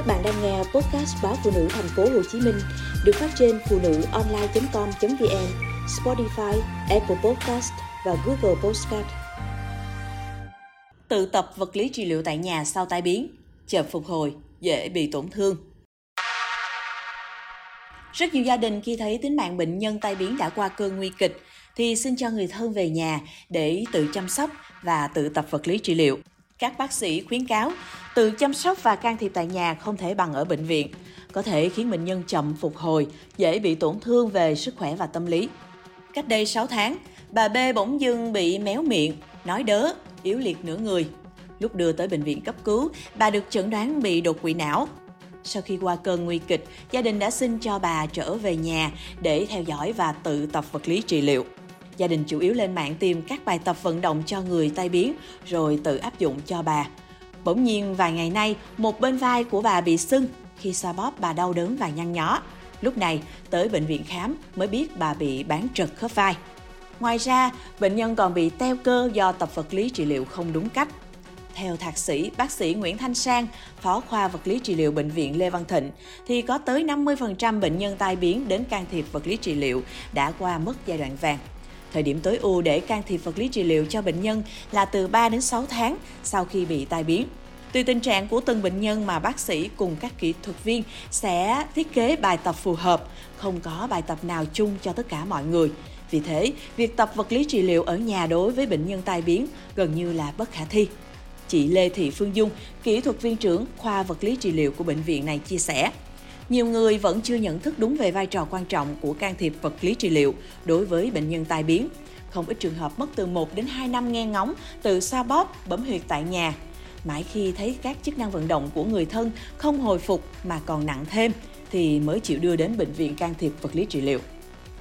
Các bạn đang nghe podcast báo phụ nữ thành phố Hồ Chí Minh được phát trên phụ nữ online.com.vn, Spotify, Apple Podcast và Google Podcast. Tự tập vật lý trị liệu tại nhà sau tai biến, chậm phục hồi, dễ bị tổn thương. Rất nhiều gia đình khi thấy tính mạng bệnh nhân tai biến đã qua cơn nguy kịch thì xin cho người thân về nhà để tự chăm sóc và tự tập vật lý trị liệu. Các bác sĩ khuyến cáo tự chăm sóc và can thiệp tại nhà không thể bằng ở bệnh viện, có thể khiến bệnh nhân chậm phục hồi, dễ bị tổn thương về sức khỏe và tâm lý. Cách đây 6 tháng, bà B bỗng dưng bị méo miệng, nói đớ, yếu liệt nửa người. Lúc đưa tới bệnh viện cấp cứu, bà được chẩn đoán bị đột quỵ não. Sau khi qua cơn nguy kịch, gia đình đã xin cho bà trở về nhà để theo dõi và tự tập vật lý trị liệu. Gia đình chủ yếu lên mạng tìm các bài tập vận động cho người tai biến rồi tự áp dụng cho bà. Bỗng nhiên vài ngày nay, một bên vai của bà bị sưng, khi xoa bóp bà đau đớn và nhăn nhó. Lúc này, tới bệnh viện khám mới biết bà bị bán trật khớp vai. Ngoài ra, bệnh nhân còn bị teo cơ do tập vật lý trị liệu không đúng cách. Theo thạc sĩ bác sĩ Nguyễn Thanh Sang, phó khoa vật lý trị liệu bệnh viện Lê Văn Thịnh, thì có tới 50% bệnh nhân tai biến đến can thiệp vật lý trị liệu đã qua mất giai đoạn vàng. Thời điểm tối ưu để can thiệp vật lý trị liệu cho bệnh nhân là từ 3 đến 6 tháng sau khi bị tai biến. Tùy tình trạng của từng bệnh nhân mà bác sĩ cùng các kỹ thuật viên sẽ thiết kế bài tập phù hợp, không có bài tập nào chung cho tất cả mọi người. Vì thế, việc tập vật lý trị liệu ở nhà đối với bệnh nhân tai biến gần như là bất khả thi. Chị Lê Thị Phương Dung, kỹ thuật viên trưởng khoa vật lý trị liệu của bệnh viện này chia sẻ nhiều người vẫn chưa nhận thức đúng về vai trò quan trọng của can thiệp vật lý trị liệu đối với bệnh nhân tai biến. Không ít trường hợp mất từ 1 đến 2 năm nghe ngóng, tự xoa bóp, bấm huyệt tại nhà. Mãi khi thấy các chức năng vận động của người thân không hồi phục mà còn nặng thêm, thì mới chịu đưa đến bệnh viện can thiệp vật lý trị liệu.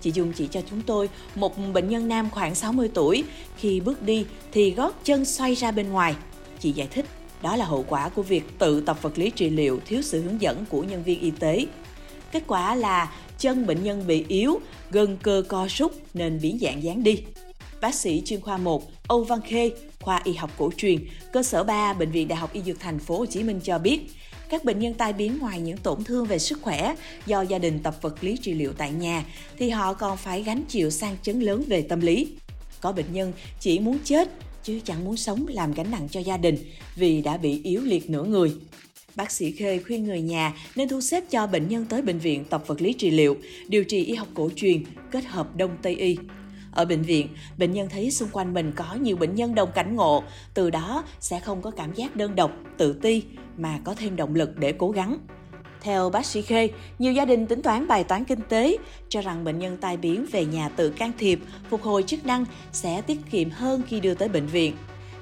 Chị Dung chỉ cho chúng tôi một bệnh nhân nam khoảng 60 tuổi, khi bước đi thì gót chân xoay ra bên ngoài. Chị giải thích đó là hậu quả của việc tự tập vật lý trị liệu thiếu sự hướng dẫn của nhân viên y tế. Kết quả là chân bệnh nhân bị yếu, gân cơ co rút nên biến dạng dáng đi. Bác sĩ chuyên khoa 1 Âu Văn Khê, khoa y học cổ truyền, cơ sở 3 Bệnh viện Đại học Y Dược Thành phố Hồ Chí Minh cho biết, các bệnh nhân tai biến ngoài những tổn thương về sức khỏe do gia đình tập vật lý trị liệu tại nhà thì họ còn phải gánh chịu sang chấn lớn về tâm lý. Có bệnh nhân chỉ muốn chết chứ chẳng muốn sống làm gánh nặng cho gia đình vì đã bị yếu liệt nửa người. Bác sĩ Khê khuyên người nhà nên thu xếp cho bệnh nhân tới bệnh viện tập vật lý trị liệu, điều trị y học cổ truyền kết hợp đông tây y. Ở bệnh viện, bệnh nhân thấy xung quanh mình có nhiều bệnh nhân đồng cảnh ngộ, từ đó sẽ không có cảm giác đơn độc, tự ti mà có thêm động lực để cố gắng. Theo bác sĩ Khê, nhiều gia đình tính toán bài toán kinh tế, cho rằng bệnh nhân tai biến về nhà tự can thiệp, phục hồi chức năng sẽ tiết kiệm hơn khi đưa tới bệnh viện.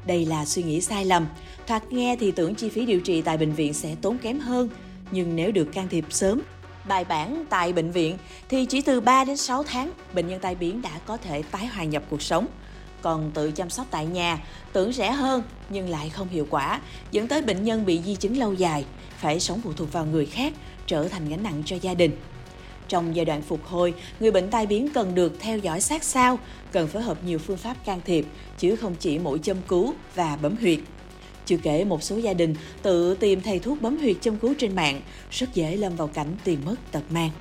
Đây là suy nghĩ sai lầm. Thoạt nghe thì tưởng chi phí điều trị tại bệnh viện sẽ tốn kém hơn, nhưng nếu được can thiệp sớm, bài bản tại bệnh viện thì chỉ từ 3 đến 6 tháng, bệnh nhân tai biến đã có thể tái hòa nhập cuộc sống. Còn tự chăm sóc tại nhà, tưởng rẻ hơn nhưng lại không hiệu quả, dẫn tới bệnh nhân bị di chứng lâu dài, phải sống phụ thuộc vào người khác, trở thành gánh nặng cho gia đình. Trong giai đoạn phục hồi, người bệnh tai biến cần được theo dõi sát sao, cần phối hợp nhiều phương pháp can thiệp, chứ không chỉ mỗi châm cứu và bấm huyệt. Chưa kể một số gia đình tự tìm thầy thuốc bấm huyệt châm cứu trên mạng, rất dễ lâm vào cảnh tiền mất tật mang.